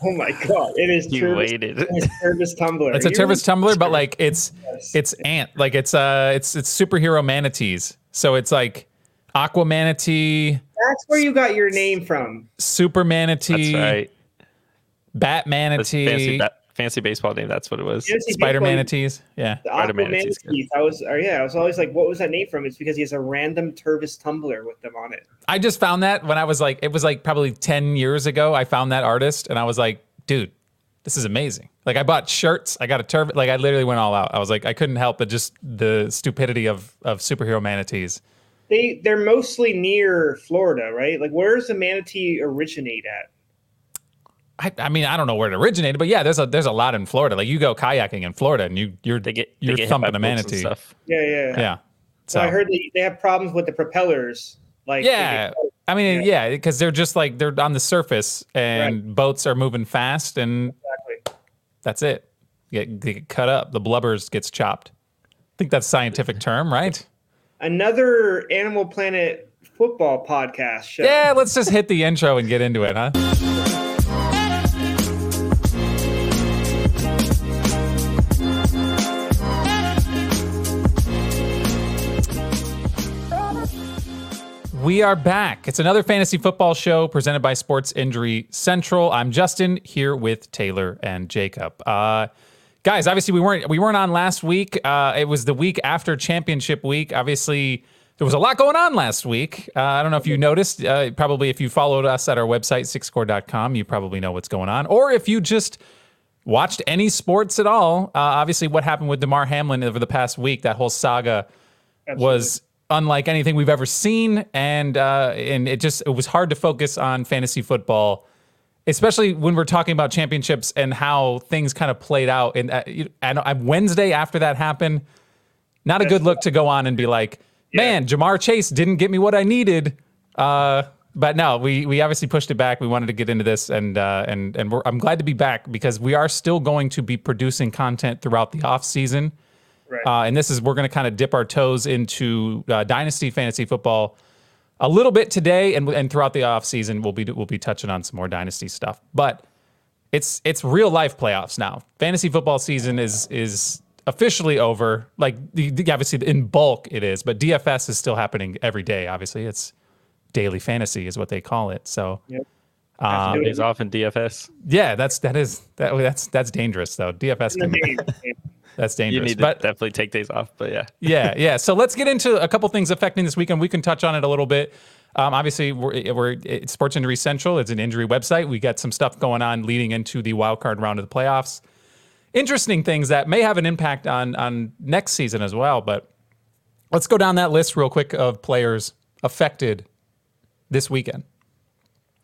Oh my god, it is You Tervis, waited. it's Tervis Tumbler. It's a You Tervis tumbler, but like it's Yes. it's ant, like it's uh it's it's superhero manatees. So it's like aqua manatee, That's where you got your name from. super manatee, That's right. bat manatee, fancy, ba- fancy baseball name. That's what it was. Fancy Spider Manatees. Yeah. The Spider-Manatees, Manatees. I was, or yeah, I was always like, what was that name from? It's because he has a random Tervis tumbler with them on it. I just found that when I was like, it was like probably 10 years ago. I found that artist and I was like, dude, this is amazing. Like, I bought shirts, I got a turf, like, I literally went all out. I was like, I couldn't help but just the stupidity of, of superhero manatees. They they're mostly near Florida, right? Like, where's the manatee originate at? I, I mean, I don't know where it originated, but yeah, there's a there's a lot in Florida. Like, you go kayaking in Florida and you, you're, They get you're get thumping a manatee. stuff. Yeah, yeah. Yeah. So So, I heard they, they have problems with the propellers. Like, yeah. I mean, yeah, because they're just like, they're on the surface and boats are moving fast and exactly. That's it. You get, you get cut up. The blubbers gets chopped. I think that's a scientific term, right? Another Animal Planet football podcast show. Yeah, let's just hit the intro and get into it, huh? We are back. It's another fantasy football show presented by Sports Injury Central. I'm Justin here with Taylor and Jacob. Uh, guys, obviously we weren't we weren't on last week. Uh, it was the week after championship week. Obviously, there was a lot going on last week. Uh, I don't know if you noticed. Uh, probably if you followed us at our website sicscore.com, you probably know what's going on. Or if you just watched any sports at all, uh, obviously what happened with Damar Hamlin over the past week, that whole saga was unlike anything we've ever seen, and uh, and it just it was hard to focus on fantasy football, especially when we're talking about championships and how things kind of played out. And uh, and Wednesday after that happened, not a good look to go on and be like, man, Ja'Marr Chase didn't get me what I needed. Uh, but no, we we obviously pushed it back. We wanted to get into this, and uh, and and we're, I'm glad to be back because we are still going to be producing content throughout the off season. Right. Uh, and this is we're going to kind of dip our toes into uh, dynasty fantasy football a little bit today, and and throughout the off season we'll be we'll be touching on some more dynasty stuff. But it's it's real life playoffs now. Fantasy football season is is officially over. Like the, the- obviously in bulk it is, but DFS is still happening every day. Obviously, it's daily fantasy is what they call it. So Yep. um, Days off in DFS. yeah, that's that is that that's that's dangerous though. DFS In the can, that's You dangerous. need to but definitely take days off, but yeah. yeah, yeah. So let's get into a couple things affecting this weekend. We can touch on it a little bit. Um, obviously, we're, we're it's Sports Injury Central. It's an injury website. We got some stuff going on leading into the wild card round of the playoffs. Interesting things that may have an impact on on next season as well. But let's go down that list real quick of players affected this weekend.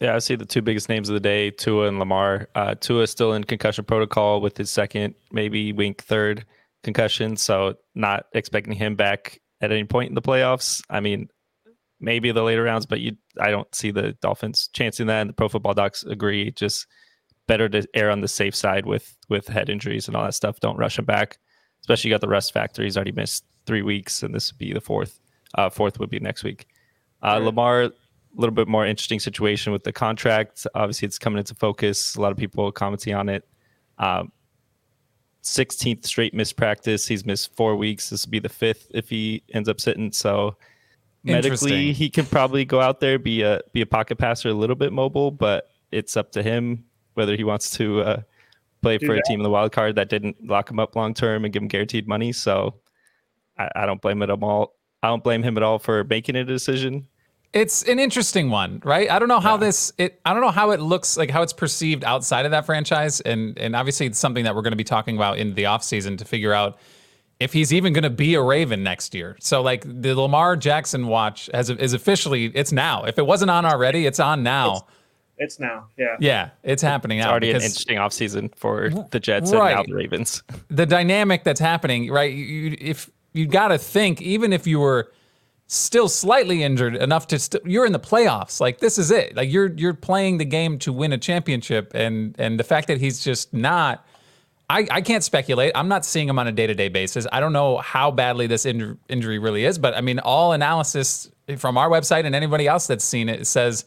Yeah, I see the two biggest names of the day, Tua and Lamar. Uh, Tua is still in concussion protocol with his second, maybe wink third concussion, so not expecting him back at any point in the playoffs. I mean, maybe the later rounds, but you, I don't see the Dolphins chancing that. And the Pro Football Docs agree. Just better to err on the safe side with with head injuries and all that stuff. Don't rush him back, especially you got the rest factor. He's already missed three weeks, and this would be the fourth. Uh, fourth would be next week. Uh, Lamar, a little bit more interesting situation with the contract. Obviously, it's coming into focus. A lot of people commenting on it. Um, 16th straight missed practice. He's missed four weeks. This will be the fifth if he ends up sitting. So medically, he can probably go out there be a be a pocket passer, a little bit mobile, but it's up to him whether he wants to uh, play Do for a team in the wild card that didn't lock him up long term and give him guaranteed money. So I, I don't blame it at all. I don't blame him at all for making a decision. It's an interesting one, right? I don't know how this it I don't know how it looks like how it's perceived outside of that franchise and and obviously it's something that we're going to be talking about in the offseason to figure out if he's even going to be a Raven next year. So like the Lamar Jackson watch has is officially it's now. If it wasn't on already, it's on now. It's now. Yeah. yeah, it's happening It's now already an because interesting offseason for the Jets and now the Ravens. the dynamic that's happening, right? You, you- if you got to think, even if you were still slightly injured enough to, st- you're in the playoffs. Like this is it. Like you're you're playing the game to win a championship, and and the fact that he's just not. I, I can't speculate. I'm not seeing him on a day to day basis. I don't know how badly this inj- injury really is, but I mean, all analysis from our website and anybody else that's seen it says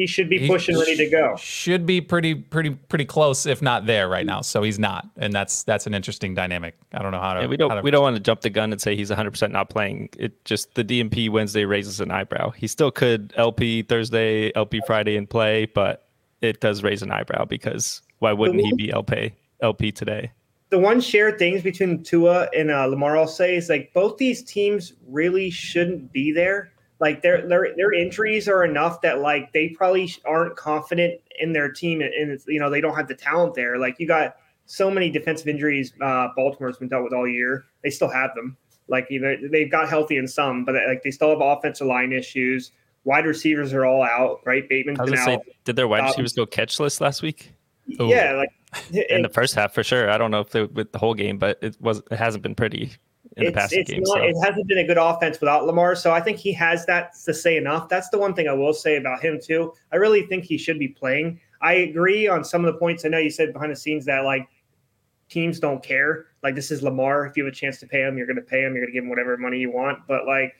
he should be pushing, ready to go. Should be pretty, pretty, pretty close, if not there, right now. So he's not, and that's that's an interesting dynamic. I don't know how to. Yeah, we don't we don't want to jump the gun and say he's 100 percent not playing. It just the DMP Wednesday raises an eyebrow. He still could LP Thursday, LP Friday and play, but it does raise an eyebrow because why wouldn't he be LP LP today? The one shared things between Tua and uh, Lamar, I'll say, is like both these teams really shouldn't be there like their their their injuries are enough that like they probably aren't confident in their team and, you know they don't have the talent there. Like you got so many defensive injuries uh, Baltimore's been dealt with all year. They still have them. Like you know they've got healthy in some, but like they still have offensive line issues. Wide receivers are all out. Right, Bateman's been out. Say, did their wide um, receivers go catchless last week? Ooh. Yeah, like in the first half for sure. I don't know if they with the whole game, but it was it hasn't been pretty in it's, the passing game. Not, so. It hasn't been a good offense without Lamar, so I think he has that to say enough. That's the one thing I will say about him too. I really think he should be playing. I agree on some of the points. I know you said behind the scenes that like teams don't care. Like this is Lamar. If you have a chance to pay him, you're going to pay him. You're going to give him whatever money you want. But like,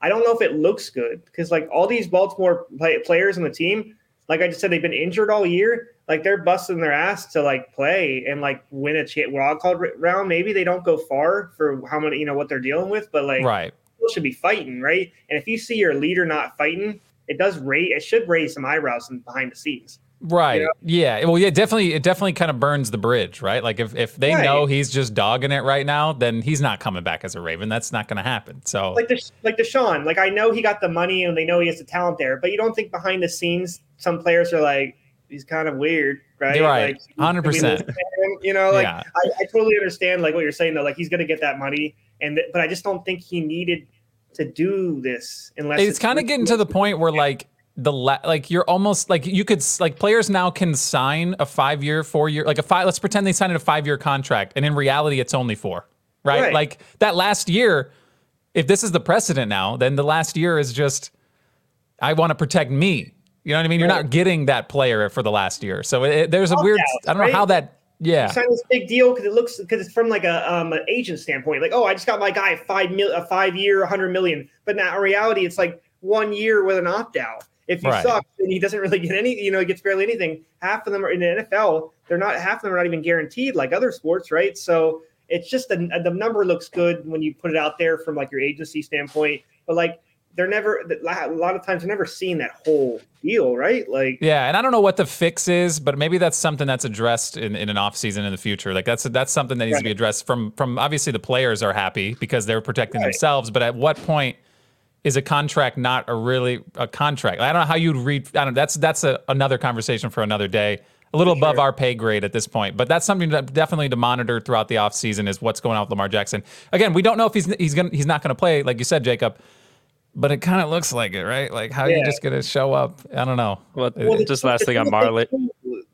I don't know if it looks good because like all these Baltimore play- players on the team, like I just said, they've been injured all year like they're busting their ass to like play and like win a cha- wild card round. Maybe they don't go far for how many you know what they're dealing with, but like right, people should be fighting, right? And if you see your leader not fighting, it does raise it should raise some eyebrows behind the scenes. Right. You know? Yeah. Well, yeah, definitely. It definitely kind of burns the bridge, right? Like if, if they right. know he's just dogging it right now, then he's not coming back as a Raven. That's not going to happen. So like the like Deshaun, like I know he got the money and they know he has the talent there, but you don't think behind the scenes some players are like, he's kind of weird, right? You're right, like, percent. You know, like yeah. I, I, totally understand like what you're saying though. Like he's gonna get that money, and but I just don't think he needed to do this unless it's, it's kind of getting to the point where like the la- like you're almost like you could like players now can sign a five year, four year, like a five. Let's pretend they signed a five year contract, and in reality, it's only four, right? right? Like that last year. If this is the precedent now, then the last year is just I want to protect me you know what I mean? You're not getting that player for the last year. So it, there's a weird. I don't know how that. Yeah, sign this big deal because it looks because it's from like a um an agent standpoint. Like, oh, I just got my guy five mil, a five year, hundred million. But now in reality, it's like one year with an opt out. If you right. suck and he doesn't really get any, you know, he gets barely anything. Half of them are in the NFL. They're not half of them are not even guaranteed like other sports, right? So it's just the the number looks good when you put it out there from like your agency standpoint. But like they're never a lot of times they're never seeing that whole deal, right? Like yeah, and I don't know what the fix is, but maybe that's something that's addressed in, in an off season in the future. Like that's that's something that needs right. to be addressed from from obviously the players are happy because they're protecting right. themselves, but at what point is a contract not a really a contract? I don't know how you'd read. I don't. That's that's a, another conversation for another day. A little above our pay grade at this point, but that's something that definitely to monitor throughout the offseason is what's going on with Lamar Jackson. Again, we don't know if he's he's gonna he's not going to play, like you said, Jacob but it kind of looks like it, right? Like how yeah. you just gonna show up? I don't know. Well, well just last thing on Marley.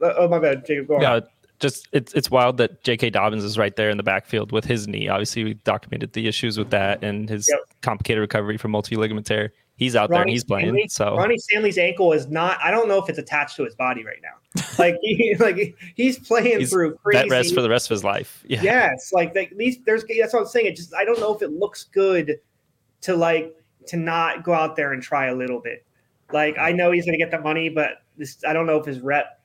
Oh my bad, Jacob. Go yeah, just it's it's wild that J.K. Dobbins is right there in the backfield with his knee. Obviously, we documented the issues with that and his yep. complicated recovery from multi ligament tear. He's out Ronnie there and he's playing. Stanley, so Ronnie Stanley's ankle is not. I don't know if it's attached to his body right now. Like he, like he's playing he's through crazy. That rest for the rest of his life. Yeah. Yes, like at least there's. That's what I'm saying. It just I don't know if it looks good to like to not go out there and try a little bit. Like I know he's going to get the money, but this I don't know if his rep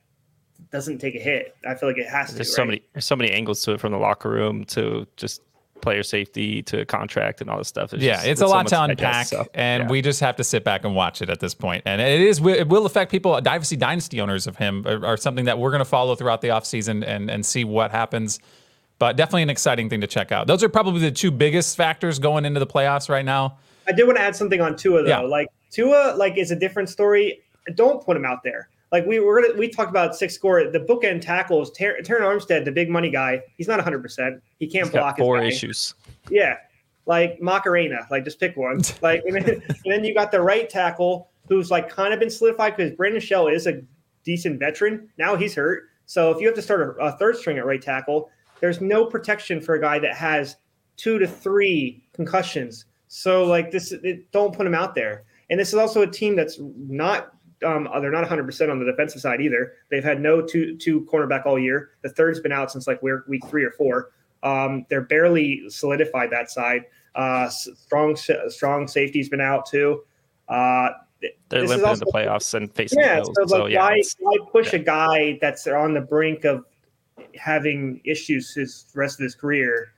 doesn't take a hit. I feel like it has there's to. so right? many there's so many angles to it from the locker room to just player safety to contract and all this stuff. It's yeah, just, it's, a lot to unpack, so, and yeah. we just have to sit back and watch it at this point. And it is it will affect people. Dynasty dynasty owners of him are, are something that we're going to follow throughout the offseason and and see what happens. But definitely an exciting thing to check out. Those are probably the two biggest factors going into the playoffs right now. I did want to add something on Tua though. Yeah. Like Tua, like is a different story. Don't put him out there. Like we were we talked about six score. The bookend tackles. Ter- Terron Armstead, the big money guy, he's not 100. percent He can't he's block. four issues. Yeah, like Macarena. Like just pick one. Like and then, and then you got the right tackle who's like kind of been solidified because Brandon Shell is a decent veteran. Now he's hurt. So if you have to start a, a third string at right tackle, there's no protection for a guy that has two to three concussions so like this, it, don't put him out there. And this is also a team that's not um, they're not 100 percent on the defensive side either. They've had no two two cornerback all year. The third's been out since like week three or four. Um, they're barely solidified that side. Uh, strong strong safety's been out too. Uh, they're limping in also- the playoffs and facing Yeah, the Bills. so like So, yeah, why why push a guy that's on the brink of having issues his rest of his career?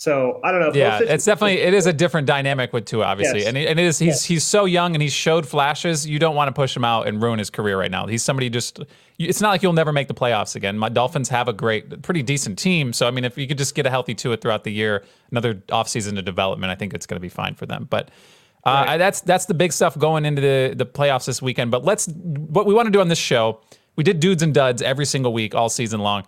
So I don't know. Yeah, it's definitely it is a different dynamic with Tua, obviously, Yes. and, and it is he's Yes. he's so young and he's showed flashes. You don't want to push him out and ruin his career right now. He's somebody just. It's not like you'll never make the playoffs again. My Dolphins have a great, pretty decent team. So I mean, if you could just get a healthy Tua throughout the year, another offseason of development, I think it's going to be fine for them. But. Uh, I- that's that's the big stuff going into the, the playoffs this weekend. But let's what we want to do on this show. We did dudes and duds every single week all season long.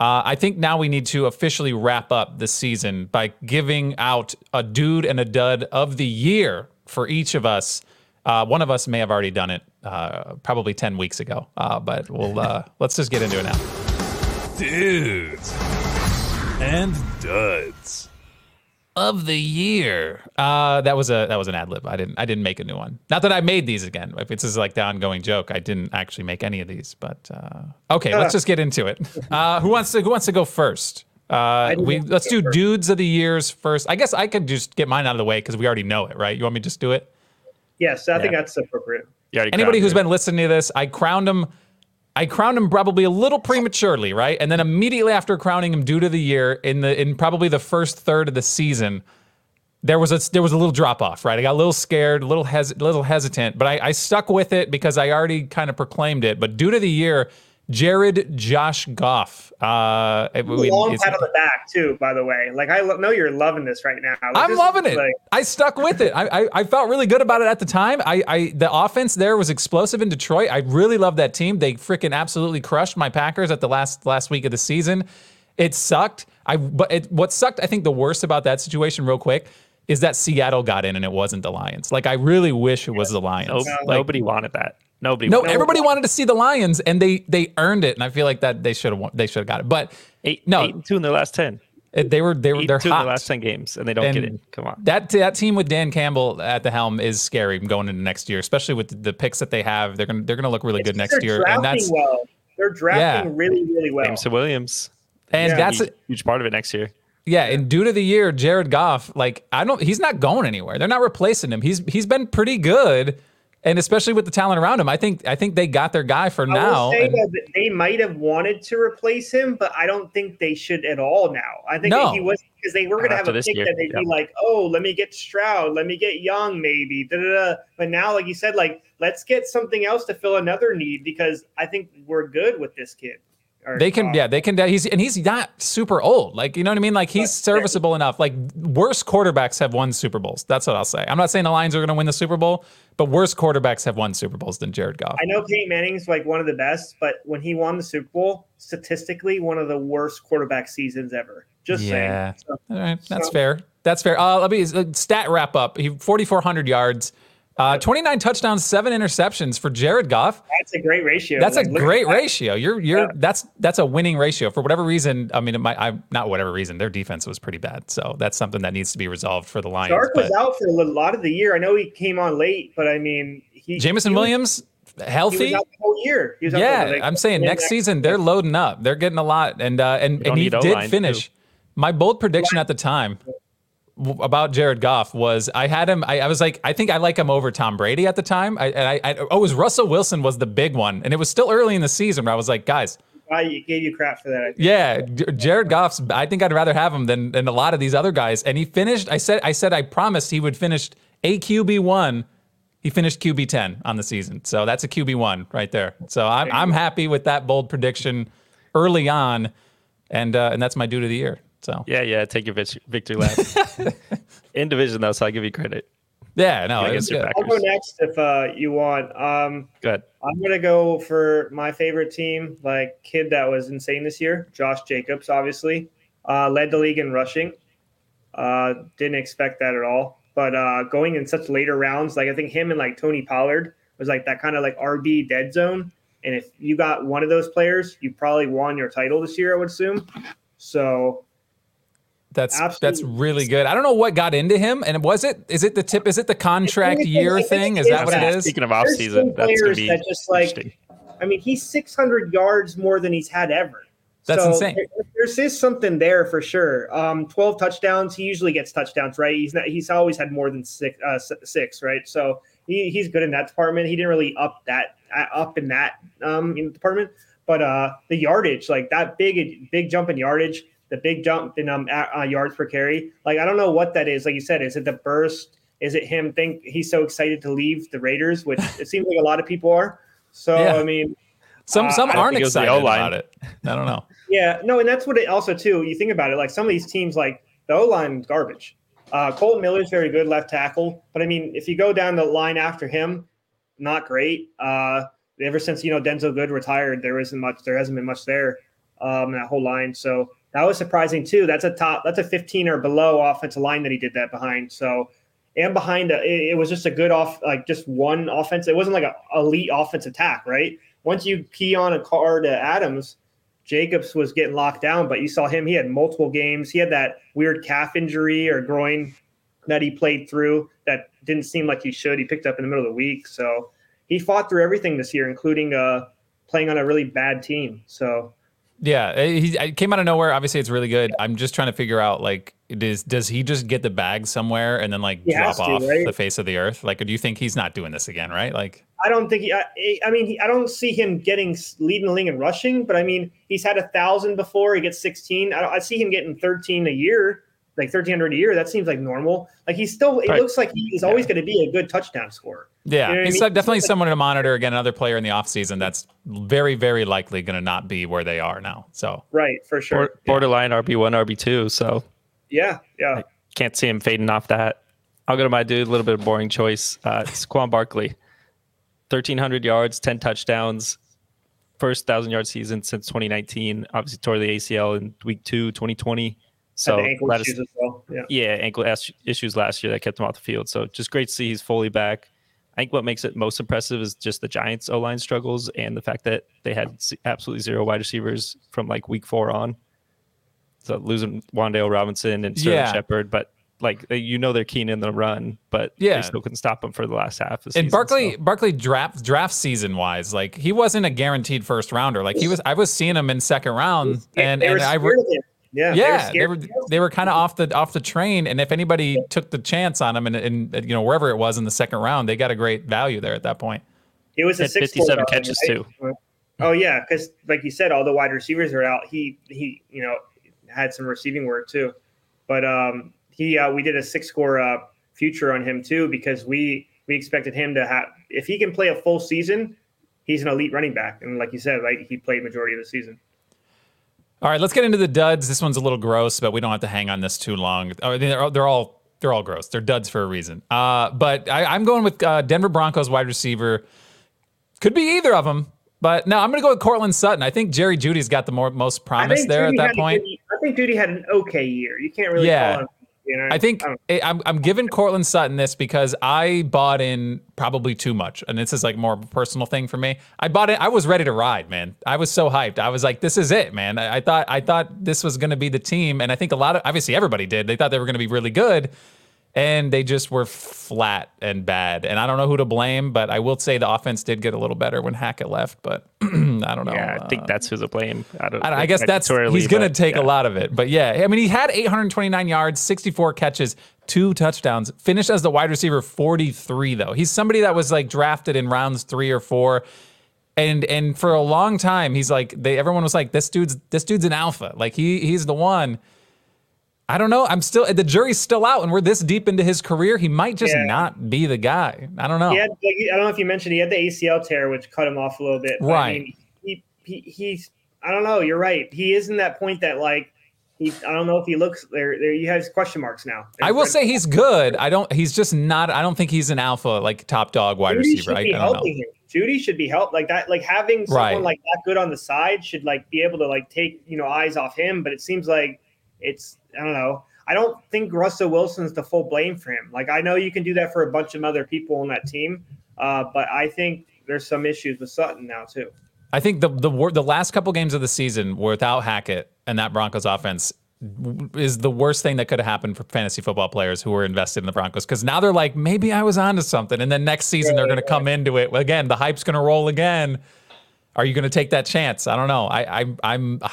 Uh, I think now we need to officially wrap up the season by giving out a dude and a dud of the year for each of us. Uh, one of us may have already done it, uh, probably ten weeks ago. Uh, but we'll uh, let's just get into it now. Dudes and duds. Of the year, uh, that was a that was an ad lib. I didn't I didn't make a new one. Not that I made these again. If it's just like the ongoing joke, I didn't actually make any of these. But uh, okay, let's just get into it. Uh, who wants to Who wants to go first? Uh, we let's do first. dudes of the years first. I guess I could just get mine out of the way because we already know it, right? You want me to just do it? yes, I think that's appropriate. you already Anybody crowned who's it. been listening to this, I crowned him. I crowned him probably a little prematurely, right? And then immediately after crowning him due to the year, in the in probably the first third of the season, there was a there was a little drop off, right? I got a little scared, a little hes- little hesitant, but I, I stuck with it because I already kind of proclaimed it. But due to the year, Jared Josh Goff. Uh, we- Long pat on the back too, by the way. Like I lo- know you're loving this right now. Like, I'm this loving it. Like, I stuck with it. I, I I felt really good about it at the time. I I the offense there was explosive in Detroit. I really loved that team. They freaking absolutely crushed my Packers at the last last week of the season. It sucked. I but it, what sucked. I think the worst about that situation, real quick, is that Seattle got in and it wasn't the Lions. Like I really wish it was the Lions. Nope, Like, nobody wanted that. Nobody. no, wanted everybody wanted to see the Lions, and they they earned it. And I feel like that they should have they should have got it. But eight, no. eight and two in their last ten. Uh, they were they were they're and two in hot. their last ten games, and they don't get And it. Come on. That that team with Dan Campbell at the helm is scary going into next year, especially with the, the picks that they have. They're gonna they're gonna look really good next they're year, drafting and that's well. They're drafting Yeah. really, really well. Jameson Williams. and Yeah. that's Huge, huge part of it next year. Yeah. And due to the year, Jared Goff, like I don't, he's not going anywhere. They're not replacing him. He's he's been pretty good, and especially with the talent around him, I think I think they got their guy for I now. say and- that they might have wanted to replace him, but I don't think they should at all now. I think No. he was because they were going to have a this pick year, that they'd be like, "Oh, let me get Stroud, let me get Young, maybe." Da, da, da. But now, like you said, like let's get something else to fill another need because I think we're good with this kid. They can, yeah, they can. He's and he's not super old. Like you know what I mean. Like he's serviceable enough. Like worse quarterbacks have won Super Bowls. That's what I'll say. I'm not saying the Lions are going to win the Super Bowl, but worse quarterbacks have won Super Bowls than Jared Goff. I know Peyton Manning's like one of the best, but when he won the Super Bowl, statistically, one of the worst quarterback seasons ever. Just Yeah. saying. So, All right, that's So- fair. That's fair. Uh, let me uh, stat wrap up. He 4,400 yards, uh, 29 touchdowns, seven interceptions for Jared Goff. that's a great ratio. That's Like, a great that. ratio. You're you're Yeah. that's that's a winning ratio for whatever reason. I mean, it might, I not whatever reason. Their defense was pretty bad, so that's something that needs to be resolved for the Lions. Dark was out for a lot of the year. I know he came on late, but I mean, he Jameson he was- Williams He healthy. was out the whole year. He was out Yeah, like, I'm saying and next season they're loading up. They're getting a lot, and uh, and and he did finish. too. My bold prediction at the time w- about Jared Goff was I had him. I, I was like, I think I like him over Tom Brady at the time. I, and I, I oh, it was Russell Wilson was the big one, and it was still early in the season where I was like, guys, I gave you crap for that. I think. yeah, Jared Goff's. I think I'd rather have him than than a lot of these other guys. And he finished. I said. I said. I promised he would finish a QB one. He finished QB ten on the season. So that's a QB one right there. So I'm I'm happy with that bold prediction early on, and uh, and that's my due to the year. So Yeah, yeah. Take your victory lap. In division though, so I give you credit. yeah, no, it was Against your good. back. I'll go next if uh, you want. Um, Good. I'm gonna go for my favorite team, like kid that was insane this year, Josh Jacobs. Obviously, uh, led the league in rushing. Uh, didn't expect that at all. But uh, going in such later rounds, like I think him and like Tony Pollard was like that kind of like RB dead zone. And if you got one of those players, you probably won your title this year, I would assume. So That's that's really good. I don't know what got into him, and was it? Is it the tip? Is it the contract I year it's- thing? Is that what it is? Speaking of There's offseason, some that's gonna players be that just, like, interesting. I mean, he's 600 yards more than he's had ever. That's So insane. there- There's is something there for sure. Um, 12 touchdowns. He usually gets touchdowns, right? He's not. He's always had more than six. Uh, six, right? So he, he's good in that department. He didn't really up that uh, up in that um, in department, but uh, the yardage, like that big big jump in yardage, the big jump in um, uh, yards per carry, like I don't know what that is. Like you said, is it the burst? Is it him think he's so excited to leave the Raiders, which it seems like a lot of people are. So Yeah. I mean, Some Uh, some I don't aren't think it was the excited O-line. about it. I don't know. Yeah, no, and that's what it also too. You think about it, like some of these teams, like the O line, garbage. Uh, Kolton Miller's very good left tackle, but I mean, if you go down the line after him, not great. Uh, ever since you know Denzelle Good retired, there isn't much. There hasn't been much there. Um, that whole line, so that was surprising too. That's a top. That's a 15 or below offensive line that he did that behind. So. And behind a, it, it was just a good off, like just one offense. It wasn't like a elite offense attack, right? Once you key on a car to Adams, Jacobs was getting locked down, but you saw him. He had multiple games. He had that weird calf injury or groin that he played through that didn't seem like he should. He picked up in the middle of the week. So he fought through everything this year, including uh, playing on a really bad team. So Yeah, uh, he it came out of nowhere. Obviously, it's really good. I'm just trying to figure out like, does does he just get the bag somewhere and then like He drop to, off right? the face of the earth? Like, do you think he's not doing this again? Right? Like, I don't think he, I, I mean, he, I don't see him getting leading the league in rushing, but I mean, he's had a thousand before. He gets 16. I, I see him getting 13 a year, like 1300 a year. That seems like normal. Like he's still, it Right. looks like he's is always going to be a good touchdown scorer. yeah, You know what I he's mean? definitely It's like- someone to monitor. Again, another player in the offseason that's very, very likely going to not be where they are now. So Right, for sure. Bor- borderline RB one, RB two. So Yeah, yeah. can't see him fading off that. I'll go to my dude. A little bit of boring choice. Uh, Saquon Barkley, thirteen hundred yards, ten touchdowns, first thousand yard season since 2019. Obviously tore the ACL in week two, 2020. Had So ankle let us- issues as well. Yeah. yeah, ankle as- issues last year that kept him off the field. So just great to see he's fully back. I think what makes it most impressive is just the Giants O line struggles and the fact that they had absolutely zero wide receivers from like week four on. So losing Wan'Dale Robinson and Sterling Yeah. Shepard, but like you know they're keen in the run, but Yeah. they still couldn't stop him for the last half of the and season. Barkley, so- Barkley draft draft season wise, like he wasn't a guaranteed first rounder. Like he was, I was seeing him in second round, and and I. scared of him. Yeah, yeah, they they were, were they were kind of off the off the train, and if anybody took the chance on him, and, and you know wherever it was in the second round, they got a great value there at that point. It was a Had six 57 catches, too. Oh yeah, because like you said, all the wide receivers are out. He he, you know, had some receiving work too, but um, he uh, we did a six score uh, future on him too because we we expected him to have if he can play a full season, he's an elite running back, and like you said, like he played majority of the season. All right, let's get into the duds. This one's a little gross, but we don't have to hang on this too long. Oh, they're, all- they're all they're all gross. They're duds for a reason. Uh, but I, I'm going with uh, Denver Broncos wide receiver. Could be either of them, but no, I'm going to go with Courtland Sutton. I think Jerry Jeudy's got the more most promise there at that point. good- I think Jeudy had an okay year. You can't really Yeah. Call. You know, I think I I'm, I'm giving Courtland Sutton this because I bought in probably too much, and this is like more of a personal thing for me. I bought it. I was ready to ride, man. I was so hyped. I was like, "This is it, man." I, I thought I thought this was going to be the team, and I think a lot of obviously everybody did. They thought they were going to be really good, and they just were flat and bad. And I don't know who to blame, but I will say the offense did get a little better when Hackett left. But I don't know. yeah, I think Uh, that's who's to blame. I don't. I, I guess that's he's going to take a lot of it. But yeah, I mean, he had 829 yards, 64 catches, two touchdowns. Finished as the wide receiver 43 though. He's somebody that was like drafted in rounds three or four. And and for a long time, he's like they everyone was like this dude's this dude's an alpha. Like he he's the one. I don't know. I'm still the jury's still out, and we're this deep into his career. He might just Yeah. not be the guy. I don't know. Had, I don't know if you mentioned he had the ACL tear, which cut him off a little bit. but, I Right. mean, he, he he's I don't know. You're right. He isn't that point that like he. I don't know if he looks there. There you have question marks now. I will say he's good. I don't. He's just not. I don't think he's an alpha like top dog wide Jeudy receiver. should I, be I helping him. Jeudy should be helped like that. Like having someone Right. like that good on the side should like be able to like take you know eyes off him. But it seems like it's I don't know. I don't think Russell Wilson's the full blame for him. Like I know you can do that for a bunch of other people on that team, uh, but I think there's some issues with Sutton now too. I think the the the last couple games of the season without Hackett and that Broncos offense is the worst thing that could have happened for fantasy football players who were invested in the Broncos because now they're like maybe I was onto something and then next season they're going to come into it again the hype's going to roll again. Are you going to take that chance? I don't know. I I I'm I'm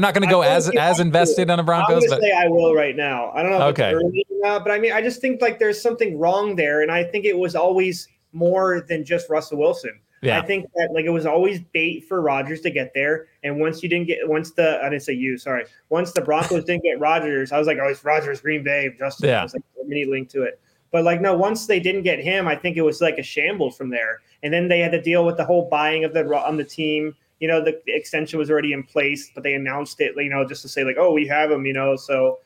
not going to go as as invested on the I'm Broncos, gonna but say I will right now. I don't know if Okay. it's early or not, but I mean, I just think like there's something wrong there, and I think it was always more than just Russell Wilson. yeah, I think that like it was always bait for Rodgers to get there, and once you didn't get once the I didn't say you sorry once the Broncos didn't get Rodgers, I was like, oh, it's Rodgers, Green Bay, Justin. Yeah. I was like immediate link to it. But like no, once they didn't get him, I think it was like a shambles from there, and then they had to deal with the whole buying of the on the team. You know, the, extension was already in place, but they announced it, you know, just to say like, oh, we have him, you know, so.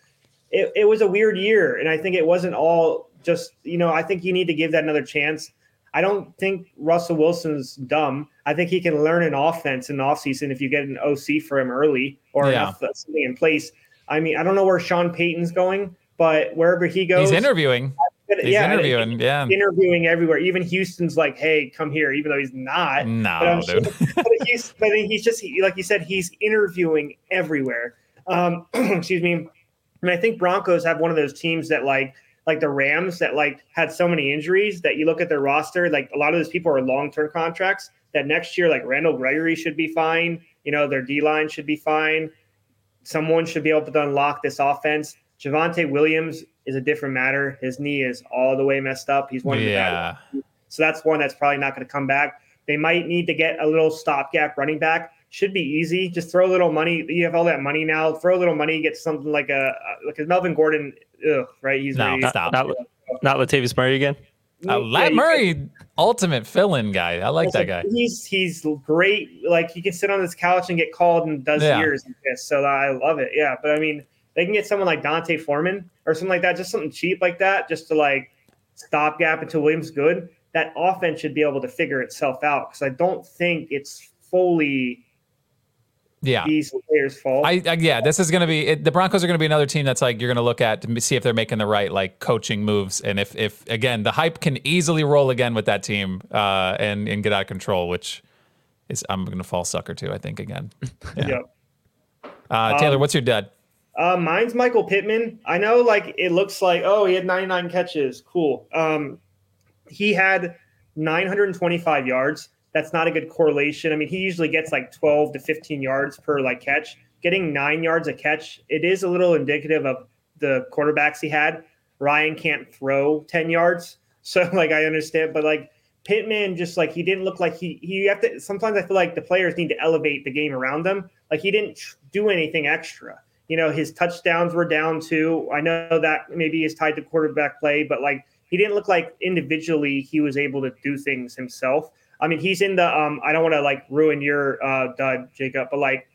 It, it was a weird year, and I think it wasn't all just you know. I think you need to give that another chance. I don't think Russell Wilson's dumb. I think he can learn an offense in the offseason if you get an OC for him early or Yeah. something in place. I mean, I don't know where Sean Payton's going, but wherever he goes, he's interviewing. But He's yeah, interviewing. Yeah, interviewing everywhere. Even Houston's like, "Hey, come here," even though he's not. No, sure- dude. but he's, but he's just he, like you said, he's interviewing everywhere. Um, excuse me. And I think Broncos have one of those teams that like like the Rams that like had so many injuries that you look at their roster, like a lot of those people are long term contracts. That next year, like Randall Gregory should be fine. You know, their D line should be fine. Someone should be able to unlock this offense. Javonte Williams is a different matter. His knee is all the way messed up. He's one of the bad Yeah, so that's one that's probably not going to come back. They might need to get a little stopgap running back. Should be easy. Just throw a little money. You have all that money now. Throw a little money. Get something like a like a Melvin Gordon. Ugh, right? He's No. Not, Stop. not, not Latavius Murray again. uh, Yeah, Lat you- Murray, ultimate fill-in guy. I like that guy. He's he's great. Like he can sit on this couch and get called and does Yeah. years like this. So I love it. Yeah, but I mean, they can get someone like D'Onta Foreman or something like that, just something cheap like that, just to like stopgap until Williams good. That offense should be able to figure itself out because I don't think it's fully Yeah. these players' fault. I, I yeah, this is going to be it, the Broncos are going to be another team that's like you're going to look at to see if they're making the right like coaching moves and if if again the hype can easily roll again with that team uh and and get out of control, which is I'm going to fall sucker to I think again. Yeah. Yep. Uh, Taylor, Um, what's your dud? Uh, mine's Michael Pittman. I know, like it looks like, oh, he had 99 catches. Cool. Um, he had 925 yards. That's not a good correlation. I mean, he usually gets like 12 to 15 yards per like catch. Getting nine yards a catch, it is a little indicative of the quarterbacks he had. Ryan can't throw 10 yards, so like I understand, but like Pittman, just like he didn't look like he he have to. Sometimes I feel like the players need to elevate the game around them. Like he didn't do anything extra you know his touchdowns were down too. I know that maybe is tied to quarterback play but like he didn't look like individually he was able to do things himself. I mean he's in the um i don't want to like ruin your uh dud jacob but like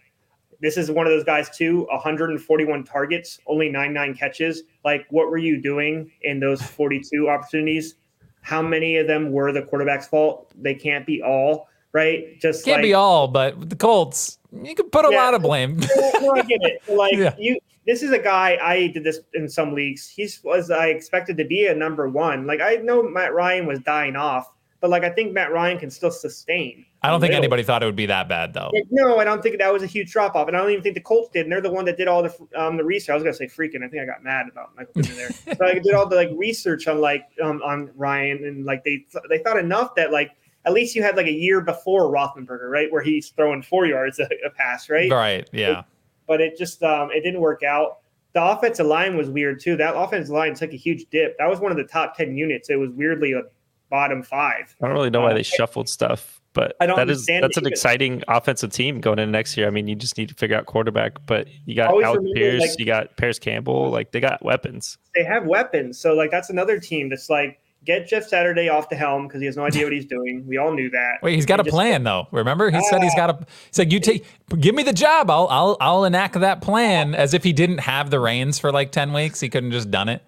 this is one of those guys too 141 targets only 99 catches. Like what were you doing in those 42 opportunities? How many of them were the quarterback's fault? They can't be all right? Just Can't like, be all, but the Colts, you can put a Yeah. lot of blame. no, I get it. Like Yeah. you, this is a guy I did this in some leagues. He's was I expected to be a number one. Like I know Matt Ryan was dying off, but like I think Matt Ryan can still sustain. I don't think anybody thought it would be that bad though. Like, no, I don't think that was a huge drop off, and I don't even think the Colts did. And they're the one that did all the um, the research. I was gonna say freaking. I think I got mad about Michael there, but I did all the like research on like um, on Ryan, and like they they thought enough that like at least you had like a year before Roethlisberger, right, where he's throwing four yards a, a pass, right? Right. Yeah. but it just um, it didn't work out. The offensive line was weird too. That offensive line took a huge dip. That was one of the top ten units. It was weirdly a bottom five. I don't really know why Uh, they shuffled stuff, but I don't that is that's an either. exciting offensive team going into next year. I mean, you just need to figure out quarterback, but you got Always Alec remember, Pierce, like- you got Parris Campbell, like they got weapons. They have weapons, so like that's another team that's like get Jeff Saturday off the helm because he has no idea what he's doing. We all knew that. Wait, he's got a just- plan though. Remember, he said he's got a. He's like, you take, give me the job. I'll, I'll, I'll enact that plan. As if he didn't have the reins for like ten weeks. He couldn't just done it.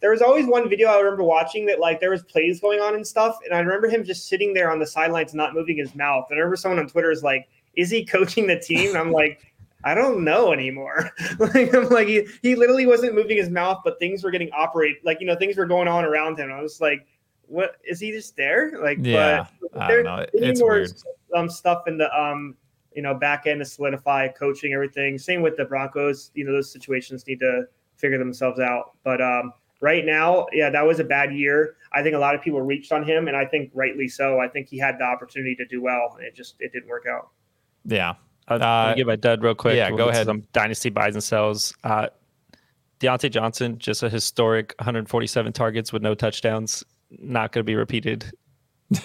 There was always one video I remember watching that like there was plays going on and stuff, and I remember him just sitting there on the sidelines not moving his mouth. And I remember someone on Twitter is like, "Is he coaching the team?" And I'm like. I don't know anymore. like I'm like he, he literally wasn't moving his mouth, but things were getting operate like you know things were going on around him. I was like, what is he just there? Like Yeah, but I there- don't know. It's more weird. um stuff in the um you know back end to solidify coaching everything. Same with the Broncos. You know those situations need to figure themselves out. But um right now, yeah, that was a bad year. I think a lot of people reached on him, and I think rightly so. I think he had the opportunity to do well, and it just it didn't work out. Yeah. I'll, Uh, I'll give my dud real quick. yeah, We'll go ahead. Some dynasty buys and sells. Uh, Diontae Johnson, just a historic 147 targets with no touchdowns. Not going to be repeated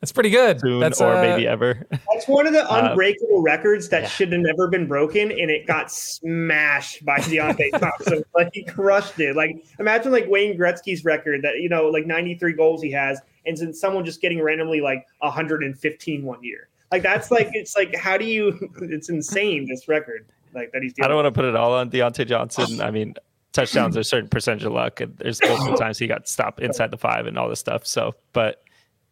That's pretty good. soon That's or uh, maybe ever. That's one of the Uh, unbreakable records that yeah. should have never been broken, and it got smashed by Diontae Thompson. Like he crushed it. Like imagine like Wayne Gretzky's record that you know like 93 goals he has, and then someone just getting randomly like 115 one year. Like that's like it's like how do you? It's insane this record like that he's I don't want to put it all on Diontae Johnson. I mean, touchdowns are a certain percentage of luck, and there's multiple times he got stopped inside the five and all this stuff. So, but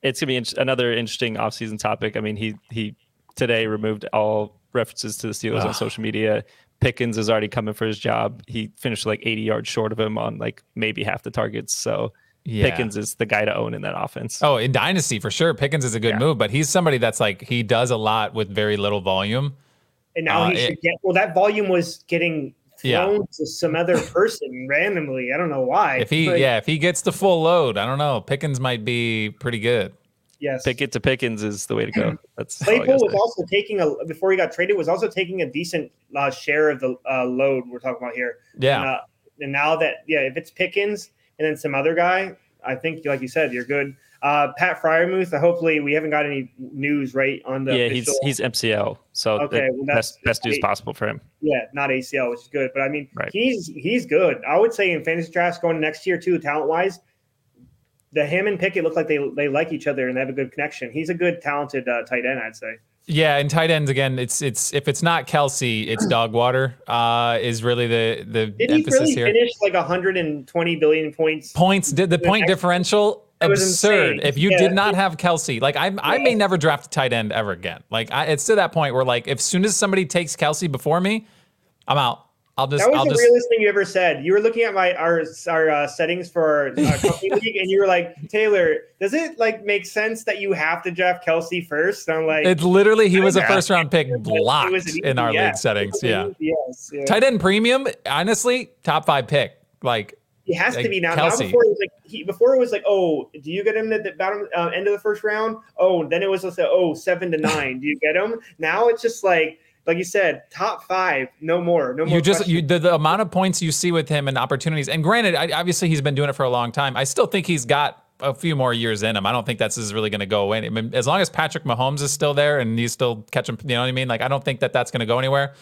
it's gonna be in- another interesting offseason topic. I mean, he he today removed all references to the Steelers Ugh. on ah. social media. Pickens is already coming for his job. He finished like 80 yards short of him on like maybe half the targets. So yeah. Pickens is the guy to own in that offense. Oh, in Dynasty for sure. Pickens is a good Yeah. move, but he's somebody that's like he does a lot with very little volume. And now Uh, he it- should get. Well, that volume was getting Yeah. thrown to some other person randomly. I don't know why. If he But yeah, if he gets the full load, I don't know. Pickens might be pretty good. yes, Pick it to Pickens is the way to go. That's Claypool was also taking a before he got traded was also taking a decent uh, share of the uh, load we're talking about here. Yeah. And, uh, and now that yeah, if it's Pickens and then some other guy, I think like you said, you're good. Uh, Pat Freiermuth. Uh, hopefully, we haven't got any news right on the yeah, he's official- he's MCL, so Okay, the well, that's- best best news possible for him. yeah, not ACL, which is good. But I mean, Right. he's he's good. I would say in fantasy drafts going next year too, talent wise. The him and Pickett look like they they like each other and they have a good connection. He's a good, talented uh, tight end, I'd say. Yeah, and tight ends again. It's it's if it's not Kelce, it's Dogwater. Uh, is really the the Did he really here. finish like 120 billion points? Points did the point differential absurd. If you Yeah. did not have Kelce, like I I may never draft a tight end ever again. Like I, it's to that point where like if soon as somebody takes Kelce before me, I'm out. I'll just That was I'll the just realest thing you ever said. You were looking at my our our uh, settings for our uh, company league, and you were like, Taylor, does it like make sense that you have to draft Kelce first? And I'm like, It's literally he was a first round pick it blocked in our league settings. Yeah. Yes. Yeah. Tight end premium, honestly, top five pick. Like He has Like to be now. Kelce. Now before it was like he, before it was like, oh, do you get him at the bottom uh, end of the first round? Oh, then it was like, oh, seven to nine. do you get him? Now it's just like, like you said, top five, no more, no more. you just questions. you the, the amount of points you see with him and opportunities. And granted, I, obviously he's been doing it for a long time. I still think he's got a few more years in him. I don't think that's is really going to go away. I mean, as long as Patrick Mahomes is still there and he's still catching, you know what I mean? Like I don't think that that's going to go anywhere.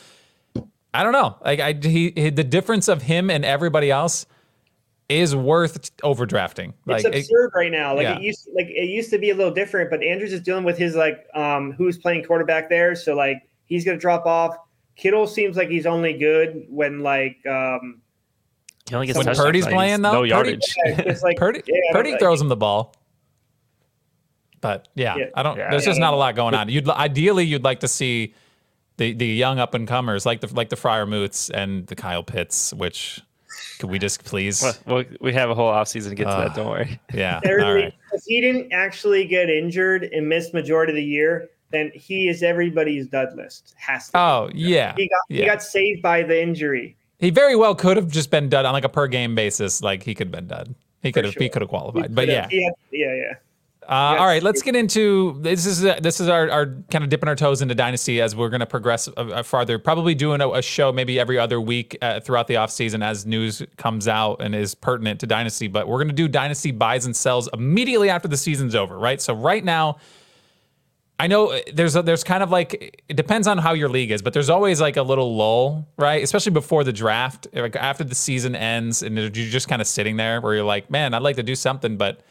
I don't know. Like I he, he the difference of him and everybody else is worth overdrafting. Like it's it- absurd right now. Like yeah. it used like it used to be a little different, but Andrews is dealing with his like um who's playing quarterback there, so like he's gonna drop off. Kittle seems like he's only good when like um He only gets When touchdowns, Purdy's so playing, though, no Purdy- yardage. it's like Purdy, yeah, Purdy know. throws him the ball. But yeah, Yeah. I don't. Yeah. there's just not a lot going on. You'd ideally you'd like to see the the young up and comers like the like the Freiermuths and the Kyle Pitts. Which could we just please? Well, well, we have a whole offseason to get to Uh, that. Don't worry. Yeah. All right. If he didn't actually get injured and miss majority of the year, then he is everybody's dud list. Has to. be. Oh yeah. he got he got saved by the injury. He very well could have just been done on like a per game basis. Like he could have been done. He could have. He could have qualified. But yeah. had- yeah, yeah. Uh, Yes. all right, let's get into this. Is this is our, our kind of dipping our toes into dynasty as we're going to progress uh, uh, farther. Probably doing a, a show maybe every other week uh, throughout the offseason as news comes out and is pertinent to dynasty. But we're going to do dynasty buys and sells immediately after the season's over, right? So right now, I know uh, there's a, there's kind of like it depends on how your league is, but there's always like a little lull, right? Especially before the draft, like after the season ends, and you're just kind of sitting there where you're like, man, I'd like to do something, but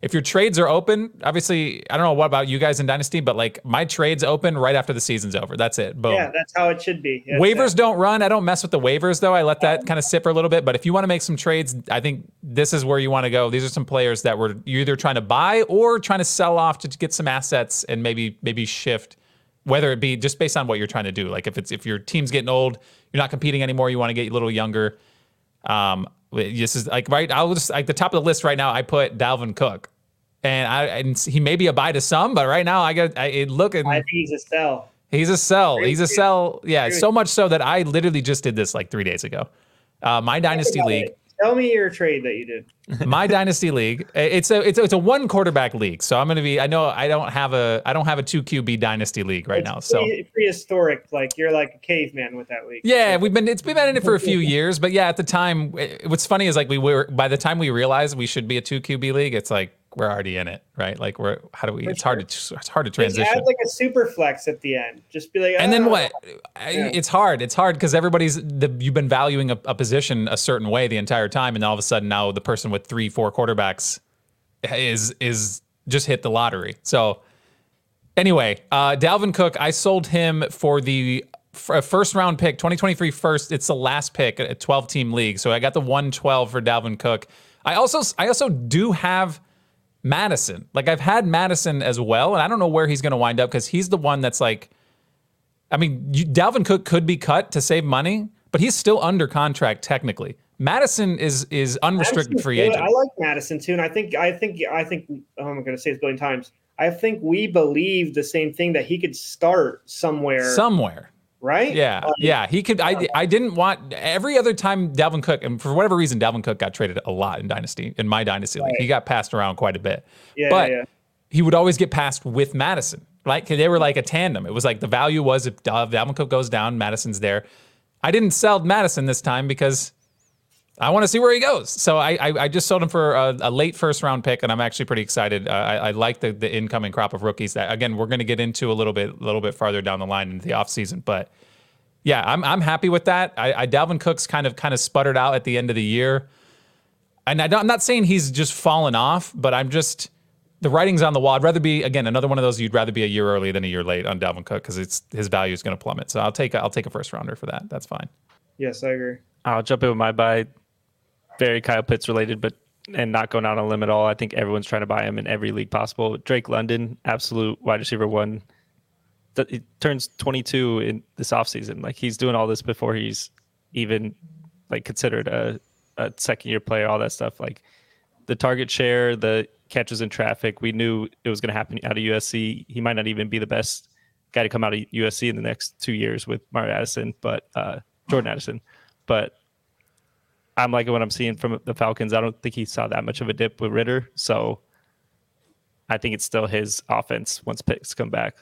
if your trades are open, obviously, I don't know what about you guys in Dynasty, but like my trades open right after the season's over. That's it. Boom. Yeah, that's how it should be. Yes, Waivers don't run. I don't mess with the waivers though. I let that kind of sit for a little bit. But if you want to make some trades, I think this is where you want to go. These are some players that were you're either trying to buy or trying to sell off to get some assets and maybe maybe shift, whether it be just based on what you're trying to do. Like if it's if your team's getting old, you're not competing anymore, you want to get a little younger. Um, this is like right. I'll just like the top of the list right now. I put Dalvin Cook, and I and he may be a buy to some, but right now I got I it look and I think he's a sell. He's a sell. He's a sell. Yeah, so much so that I literally just did this like three days ago. Uh, my dynasty league. it. Tell me your trade that you did. my dynasty league. It's a it's a, it's a one quarterback league. So I'm going to be. I know I don't have a I don't have a two QB dynasty league right It's now. So pre- prehistoric. Like you're like a caveman with that league. yeah, we've been it's we've been in it for a few years. But yeah, at the time, eh, what's funny is like we were by the time we realized we should be a two QB league, it's like we're already in it, right? Like we're how do we? It's hard to it's hard to Just transition. add like a super flex at the end. Just be like, And then "Ah." what? I- Yeah. It's hard. It's hard because everybody's the, you've been valuing a, a position a certain way the entire time, and all of a sudden now the person with three, four quarterbacks is is just hit the lottery. So anyway, uh, Dalvin Cook, I sold him for the uh, first round pick, 2023 first. It's the last pick, a 12 team league. So I got the 112 for Dalvin Cook. I also I also do have Mattison. Like I've had Mattison as well, and I don't know where he's going to wind up because he's the one that's like. I mean, you, Dalvin Cook could be cut to save money, but he's still under contract technically. Mattison is is unrestricted Mattison's free agent. I like Mattison too, and I think I think I think oh, I'm going to say this a billion times. I think we believe the same thing that he could start somewhere, Somewhere. Right? Yeah, Like, yeah, he could. I I didn't want every other time Dalvin Cook, and for whatever reason, Dalvin Cook got traded a lot in dynasty in my dynasty league. He got passed around quite a bit, yeah, but yeah. he would always get passed with Mattison. Right? 'Cause they were like a tandem. It was like the value was if Dal- Dalvin Cook goes down, Mattison's there. I didn't sell Mattison this time because I want to see where he goes. So I I, I just sold him for a, a late first round pick, and I'm actually pretty excited. Uh, I, I like the the incoming crop of rookies that again we're going to get into a little bit a little bit farther down the line into the offseason. But yeah, I'm I'm happy with that. I, I Dalvin Cook's kind of kind of sputtered out at the end of the year, and I don't, I'm not saying he's just fallen off, but I'm just the writing's on the wall. I'd rather be again another one of those. You'd rather be a year early than a year late on Dalvin Cook because it's his value is going to plummet. So I'll take a, I'll take a first rounder for that. That's fine. Yes, I agree. I'll jump in with my buy. Very Kyle Pitts related, but and not going out on a limb at all. I think everyone's trying to buy him in every league possible. Drake London, absolute wide receiver one. He turns 22 in this offseason. Like he's doing all this before he's even like considered a, a second year player, all that stuff. Like the target share, the catches in traffic, we knew it was going to happen out of USC. He might not even be the best guy to come out of USC in the next two years with Mario Addison, but uh, Jordan Addison. But I'm liking what I'm seeing from the Falcons. I don't think he saw that much of a dip with Ridder, so I think it's still his offense once Pitts come back.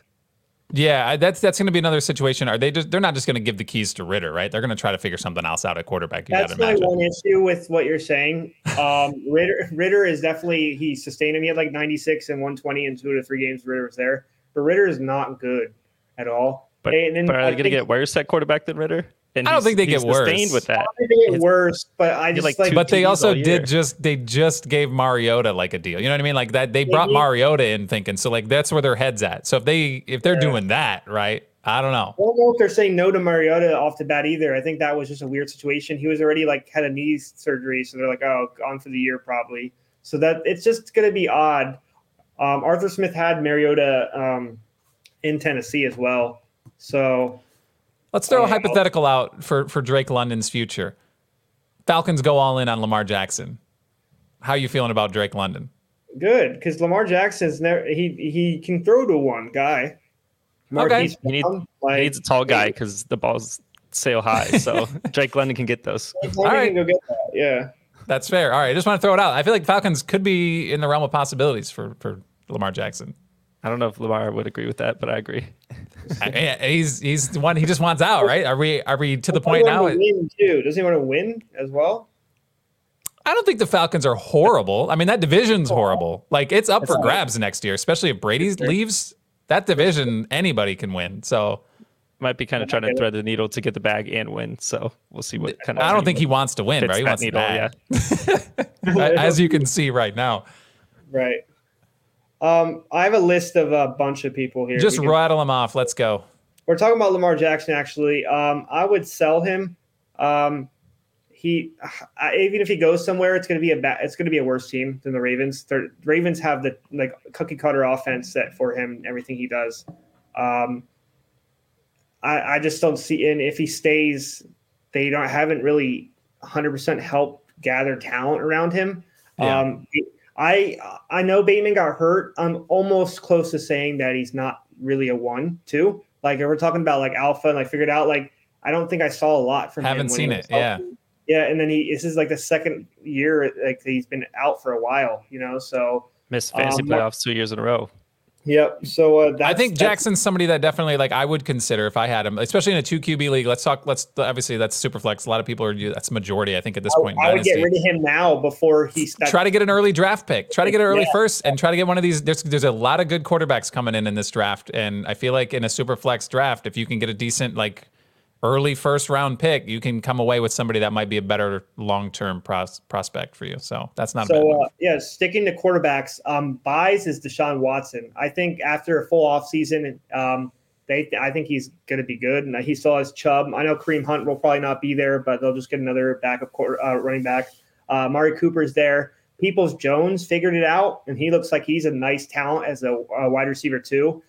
Yeah, that's that's going to be another situation. Are they just? They're not just going to give the keys to Ridder, right? They're going to try to figure something else out at quarterback. You got That's my imagine. one issue with what you're saying. Um, Ridder, Ridder is definitely he sustained him. He had like 96 and 120 in two to three games. Ridder was there, but Ridder is not good at all. But, And then but are I they going to get worse at quarterback than Ridder? And I don't think they get worse. sustained with that. I think they get His- worse, but I just like, like, But they also did just they just gave Mariota like a deal. You know what I mean? Like that they brought. Mariota in thinking so like that's where their heads at. So if they if they're Yeah. doing that, right? I don't know. I don't know if they're saying no to Mariota off the bat either. I think that was just a weird situation. He was already like had a knee surgery, so they're like, oh, gone for the year probably. So that it's just going to be odd. Um, Arthur Smith had Mariota um, in Tennessee as well, so Let's throw a oh, hypothetical out for for Drake London's future. Falcons go all in on Lamar Jackson. How are you feeling about Drake London? good because Lamar Jackson's never he he can throw to one guy. Marquise He, need, Brown, he needs a tall guy because the ball's sail high. So Drake London can get those. All right. go get that. Yeah. That's fair. All right, I just want to throw it out. I feel like Falcons could be in the realm of possibilities for for Lamar Jackson. I don't know if Lamar would agree with that, but I agree. I- I- he's he's the one he just wants out, right? Are we are we to the Doesn't point now? to win too? Doesn't he want to win as well? I don't think the Falcons are horrible. I mean, that division's horrible. Like it's up for all right. grabs next year, especially if Brady leaves. That division, anybody can win. So Might be kind of trying to thread the needle to get the bag and win. So we'll see what kind of. I don't think he wants to win, fits right? He wants needle, the bag. as you can see right now. Right. Um, I have a list of a bunch of people here. Just can- rattle them off. Let's go. We're talking about Lamar Jackson. Actually, um, I would sell him. Um, he I, even if he goes somewhere, it's going to be a ba- it's going to be a worse team than the Ravens. The Ravens have the like cookie cutter offense set for him. Everything he does. Um, I, I just don't see. And if he stays, they don't haven't really 100 percent helped gather talent around him. Yeah. Um, I I know Bateman got hurt. I'm almost close to saying that he's not really a one too. Like if we're talking about like alpha and like figured out like I don't think I saw a lot from him. Haven't seen he was it, yeah. Yeah, and then he this is like the second year like he's been out for a while, you know. So Missed fantasy Um, playoffs two years in a row. Yep. So uh, that's, I think Jackson's somebody that definitely like I would consider if I had him, especially in a two QB league. Let's talk. Let's obviously that's super flex. A lot of people are that's majority. I think at this point. I, I would get rid of him now before he starts. try to get an early draft pick. Try to get an early Yeah. first, and try to get one of these. There's there's a lot of good quarterbacks coming in in this draft, and I feel like in a super flex draft, if you can get a decent like early first round pick, you can come away with somebody that might be a better long term pros- prospect for you. So that's not. So uh, yeah, sticking to quarterbacks, um, buys is Deshaun Watson. I think after a full offseason, um, they I think he's going to be good, and he still has Chubb. I know Kareem Hunt will probably not be there, but they'll just get another backup quarter, uh, running back. Uh, Amari Cooper's there. Peoples Jones figured it out, and he looks like he's a nice talent as a, a wide receiver too.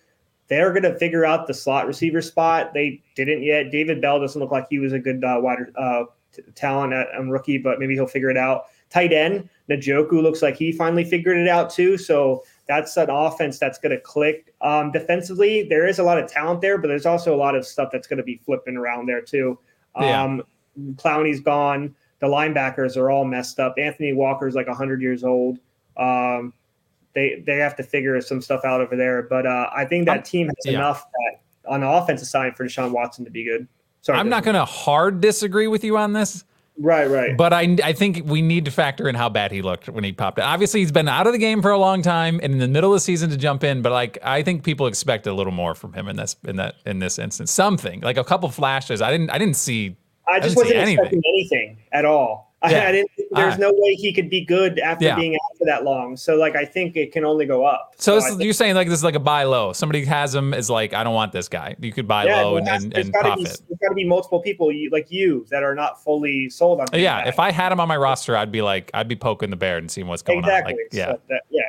They're going to figure out the slot receiver spot. They didn't yet. David Bell doesn't look like he was a good uh, wide uh, t- talent at um, rookie, but maybe he'll figure it out. Tight end Njoku looks like he finally figured it out too. So that's an offense that's going to click. Um, defensively, there is a lot of talent there, but there's also a lot of stuff that's going to be flipping around there too. Yeah. Um, Clowney's gone. The linebackers are all messed up. Anthony Walker's like 100 years old. Um, they they have to figure some stuff out over there. But uh, I think that I'm- team has yeah. enough that, on the offensive side for Deshaun Watson to be good. Sorry, I'm not going to hard disagree with you on this. Right, right. But I, I think we need to factor in how bad he looked when he popped in. Obviously, he's been out of the game for a long time and in the middle of the season to jump in. But like, I think people expect a little more from him in this in that in this instance. Something like a couple flashes. I didn't I didn't see. I just see wasn't anything. expecting anything at all. I, Yeah. There's Ah. no way he could be good after Yeah. being out for that long. So like, I think it can only go up. So, is- you're saying like this is like a buy low. Somebody has him is like I don't want this guy. You could buy yeah, low and has- and, and gotta be, profit. there's got to be multiple people you, like you that are not fully sold on. Yeah, if I had him on my roster, I'd be like I'd be poking the bear and seeing what's going exactly. on. Like, yeah, So that- yeah.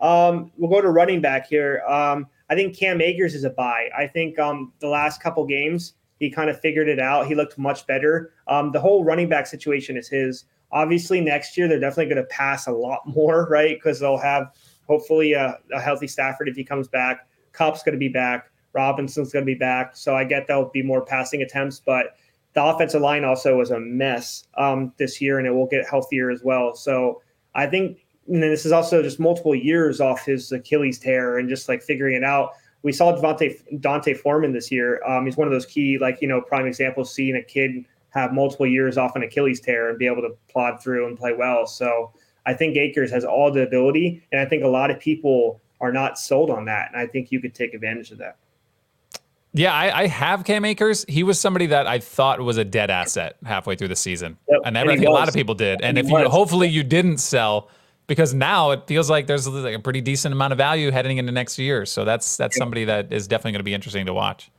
Um, we'll go to running back here. Um, I think Cam Akers is a buy. I think um, the last couple games he kind of figured it out. He looked much better. Um, the whole running back situation is his. Obviously, next year they're definitely going to pass a lot more, right? Because they'll have hopefully a, a healthy Stafford if he comes back. Kupp's going to be back. Robinson's going to be back. So I get there'll be more passing attempts, but the offensive line also was a mess um, this year, and it will get healthier as well. So I think and this is also just multiple years off his Achilles tear and just like figuring it out. We saw Devontae, D'Onta Foreman this year. Um, he's one of those key, like, you know, prime examples, seeing a kid have multiple years off an Achilles tear and be able to plod through and play well. So I think Akers has all the ability. And I think a lot of people are not sold on that. And I think you could take advantage of that. yeah. I, I have Cam Akers. He was somebody that I thought was a dead asset halfway through the season, Yep, and and I think a lot of people did. And, And if you hopefully you didn't sell. Because now it feels like there's like a pretty decent amount of value heading into next year, so that's that's somebody that is definitely going to be interesting to watch.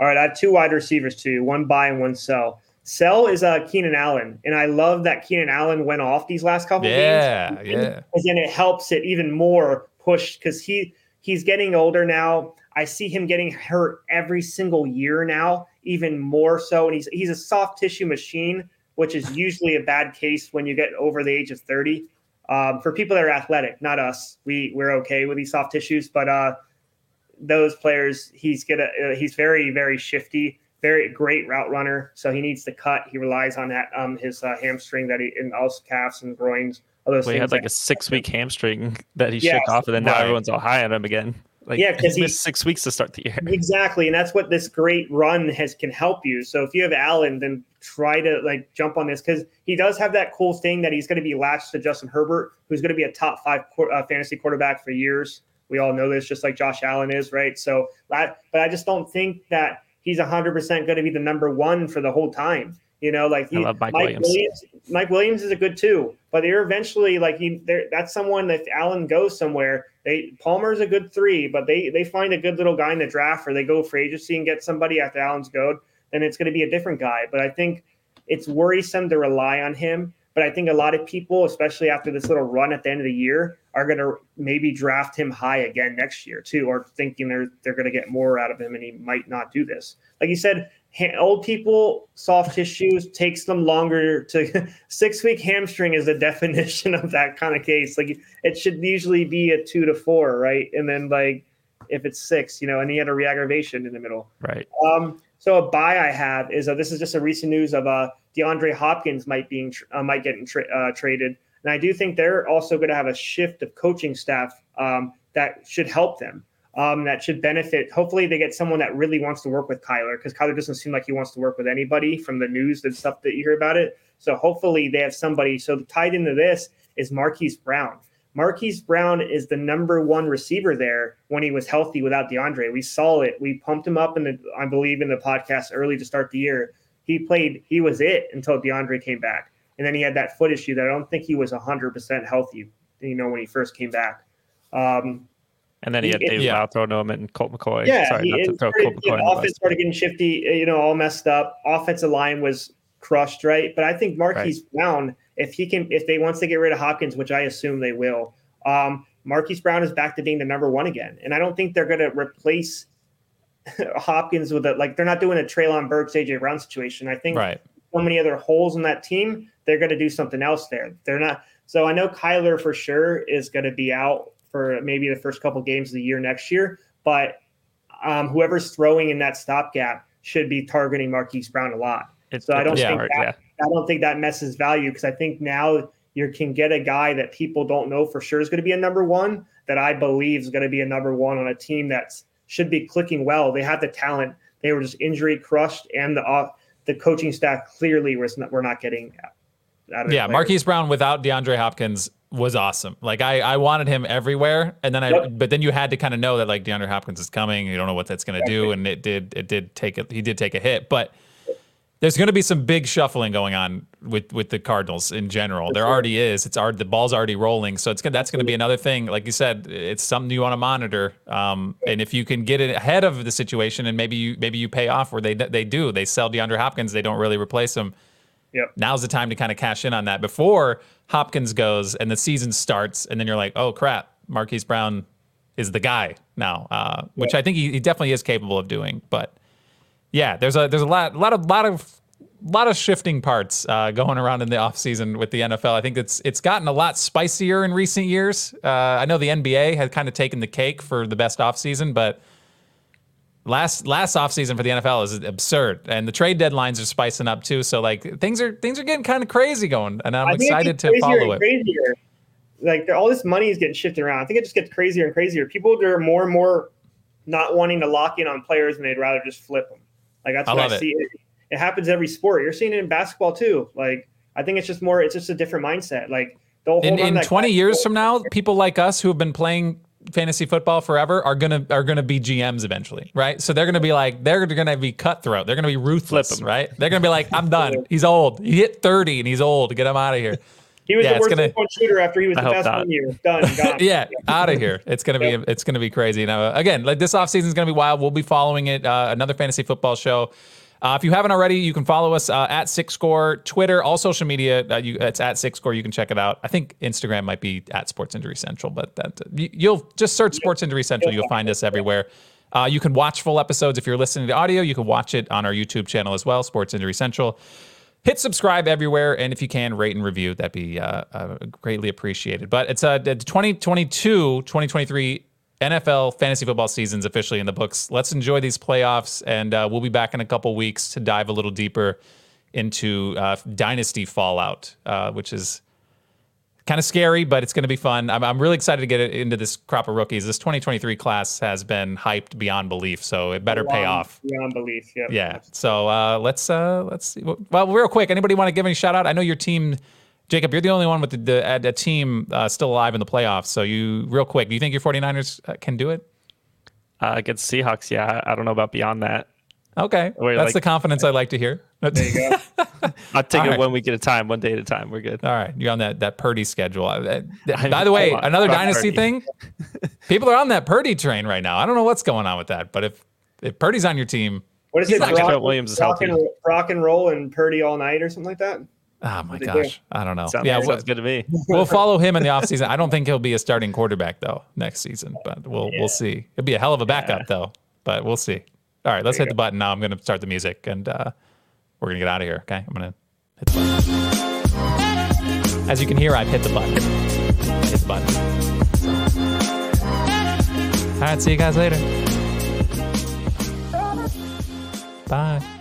All right, I have two wide receivers too, one buy and one sell. Sell is uh, Keenan Allen, and I love that Keenan Allen went off these last couple Yeah, games. yeah. because then it helps it even more push because he he's getting older now. I see him getting hurt every single year now, even more so, and he's he's a soft tissue machine, which is usually a bad case when you get over the age of thirty. Um, for people that are athletic, not us, we we're okay with these soft tissues, but uh, those players, he's gonna uh, he's very very shifty, very great route runner. So he needs to cut. He relies on that um his uh, hamstring that he and also calves and groins. All those Well, he had like a six week hamstring that he Yes, shook off, and then now right. everyone's all high on him again. Like, Yeah, 'cause he he- missed six weeks to start the year. Exactly, and that's what this great run has can help you. So if you have Allen, then try to like jump on this because he does have that cool thing that he's going to be latched to Justin Herbert, who's going to be a top five uh, fantasy quarterback for years. We all know this, just like Josh Allen is, right? So, that, but I just don't think that he's 100 percent going to be the number one for the whole time. You know, like he, love Mike Williams. Mike Williams is a good two, but they're eventually like he. they're- That's someone that if Allen goes somewhere, they Palmer's a good three, but they they find a good little guy in the draft, or they go for agency and get somebody after Allen's go, then it's going to be a different guy. But I think it's worrisome to rely on him. But I think a lot of people, especially after this little run at the end of the year, are going to maybe draft him high again next year too, or thinking they're they're going to get more out of him, and he might not do this. Like you said, old people soft tissues takes them longer to six week hamstring is the definition of that kind of case. Like it should usually be a two to four, right? And then like if it's six, you know, and he had a reaggravation in the middle. Right. Um, so a buy I have is uh, this is just a recent news of uh, DeAndre Hopkins might being uh, might get tra- uh, traded, and I do think they're also going to have a shift of coaching staff um, that should help them. Um, that should benefit. Hopefully, they get someone that really wants to work with Kyler because Kyler doesn't seem like he wants to work with anybody from the news and stuff that you hear about it. So hopefully, they have somebody. So tied into this is Marquise Brown. Marquise Brown is the number one receiver there when he was healthy without DeAndre. We saw it. We pumped him up in the, I believe, in the podcast early to start the year. He played, he was it until DeAndre came back. And then he had that foot issue that I don't think he was 100% healthy, you know, when he first came back. Um, and then he had He- David yeah. Blough throwing to him and Colt McCoy. yeah, Sorry, he, not to throw started, Colt you know, the offense started getting shifty, you know, all messed up. Offensive line was crushed, right? But I think Marquise Brown, if he can, if they once they get rid of Hopkins, which I assume they will, um, Marquise Brown is back to being the number one again. And I don't think they're going to replace Hopkins with it. Like they're not doing a Treylon Burks, AJ Brown situation. I think Right. so many other holes in that team, they're going to do something else there. They're not. So I know Kyler for sure is going to be out for maybe the first couple games of the year next year, but um, whoever's throwing in that stopgap should be targeting Marquise Brown a lot. It- So I don't was think smart, that- I don't think that messes value because I think now you can get a guy that people don't know for sure is going to be a number one that I believe is going to be a number one on a team that should be clicking well. They have the talent. They were just injury crushed, and the uh, the coaching staff clearly was not, we're not getting out of Yeah, players. Marquise Brown without DeAndre Hopkins was awesome. Like I, I wanted him everywhere, and then I, Yep. but then you had to kind of know that like DeAndre Hopkins is coming. You don't know what that's going to do, and it did, it did take it. He did take a hit, but there's going to be some big shuffling going on with with the Cardinals in general. There already is. It's already the ball's already rolling, so it's that's going to be another thing. Like you said, it's something you want to monitor. Um, and if you can get it ahead of the situation, and maybe you maybe you pay off where they they do they sell DeAndre Hopkins, they don't really replace him Yep. now's the time to kind of cash in on that before Hopkins goes and the season starts, and then you're like, oh crap, Marquise Brown is the guy now, uh, which I think he, he definitely is capable of doing. But yeah, there's a there's a lot lot of lot of lot of shifting parts uh, going around in the offseason with the NFL. I think it's it's gotten a lot spicier in recent years. Uh, I know the NBA has kind of taken the cake for the best offseason, but last last offseason for the NFL is absurd. And the trade deadlines are spicing up too. So like things are things are getting kind of crazy going. And I'm excited to follow it. Crazier. Like all this money is getting shifted around. I think it just gets crazier and crazier. People are more and more not wanting to lock in on players, and they'd rather just flip them. Like that's I what love I see. It, it happens every sport. You're seeing it in basketball too. Like I think it's just more. It's just a different mindset. Like they'll hold in, on in that 20 guy- years from now, people like us who have been playing fantasy football forever are gonna are gonna be GMs eventually, right? So they're gonna be like they're gonna be cutthroat. They're gonna be ruthless, right? They're gonna be like, I'm done. He's old. He hit 30 and he's old. Get him out of here. He was Yeah, the worst gonna- shooter after he was I the best not. one year. Done. Gone. yeah, out of here. It's gonna be it's gonna be crazy. Now again, like this offseason is gonna be wild. We'll be following it. Uh, another fantasy football show. Uh, if you haven't already, you can follow us uh, at SICscore, Twitter, all social media. Uh, you, it's at SICscore. You can check it out. I think Instagram might be at Sports Injury Central, but that you, you'll just search Sports Injury Central. You'll find us everywhere. Uh, you can watch full episodes if you're listening to audio. You can watch it on our YouTube channel as well, Sports Injury Central. Hit subscribe everywhere, and if you can, rate and review. That'd be uh, uh, greatly appreciated. But it's uh, the 2022 2023 NFL fantasy football season's officially in the books. Let's enjoy these playoffs, and uh, we'll be back in a couple weeks to dive a little deeper into uh, Dynasty Fallout, uh, which is kind of scary, but it's going to be fun. I'm, I'm really excited to get it into this crop of rookies. This 2023 class has been hyped beyond belief, so it better pay off. Beyond belief. Yep. Yeah. So uh, let's uh, let's see. Well, real quick, anybody want to give any shout out? I know your team, Jacob. You're the only one with the, the a, a team uh, still alive in the playoffs. So you, real quick, do you think your 49ers uh, can do it? Uh, against Seahawks, yeah. I I don't know about beyond that. Okay, Wait, that's like- the confidence I like to hear. There you go. I'll take All it right. one week at a time, one day at a time. We're good. All right, you're on that that Purdy schedule. Uh, I- By the way, I want- another dynasty Purdy. thing. People are on that Purdy train right now. I don't know what's going on with that, but if if Purdy's on your team, What is it? not gonna- Rock, Trent Williams is rock, healthy. and, rock and roll and Purdy all night or something like that. oh my They do. gosh, I don't know. Sounds, yeah, sounds what- good to me. we'll follow him in the offseason. I don't think he'll be a starting quarterback though next season, but we'll we'll see. It'll be a hell of a backup though, but we'll see. All right, let's hit the button now. I'm going to start the music and uh, we're to get out of here. Okay, I'm to hit the button. As you can hear, I've hit the button. Hit the button. All right, see you guys later. Bye.